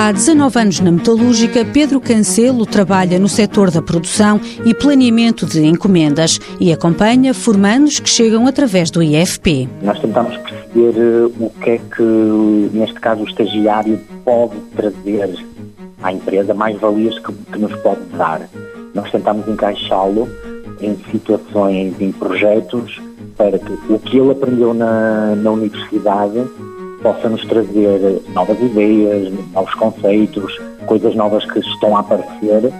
Há 19 anos na metalúrgica, Pedro Cancelo trabalha no setor da produção e planeamento de encomendas e acompanha formandos que chegam através do IFP. Nós tentamos perceber eh, o que é que, neste caso, o estagiário pode trazer à empresa, mais valias que, que nos pode dar. Nós tentamos encaixá-lo em situações, em projetos, para que o que ele aprendeu na, na universidade possa nos trazer novas ideias, novos conceitos, coisas novas que estão a aparecer,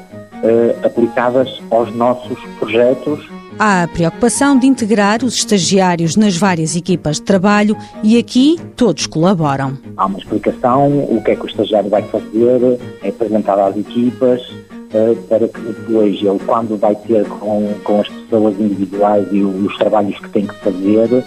eh, aplicadas aos nossos projetos. Há a preocupação de integrar os estagiários nas várias equipas de trabalho e aqui todos colaboram. Há uma explicação, o que é que o estagiário vai fazer, é apresentado às equipas, eh, para que depois ele, quando vai ter com, com as pessoas individuais e os trabalhos que tem que fazer,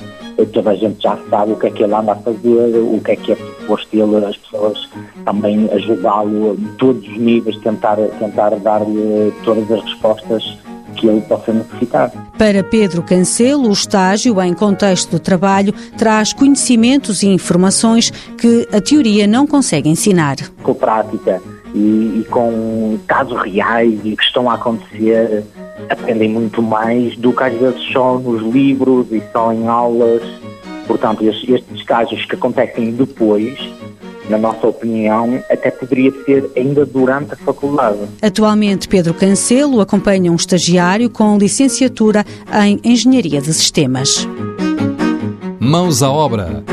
toda a gente já sabe o que é que ele anda a fazer, o que é que é proposto ele, as pessoas também ajudá-lo em todos os níveis, tentar, tentar dar-lhe todas as respostas que ele possa necessitar. Para Pedro Cancelo, o estágio em contexto de trabalho traz conhecimentos e informações que a teoria não consegue ensinar. Com prática e, e com casos reais e que estão a acontecer, aprendem muito mais do que às vezes só nos livros e só em aulas. Portanto, estes, estes estágios que acontecem depois, na nossa opinião, até poderia ser ainda durante a faculdade. Atualmente, Pedro Cancelo acompanha um estagiário com licenciatura em Engenharia de Sistemas. Mãos à obra.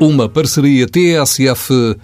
Uma parceria TSF-IEFP.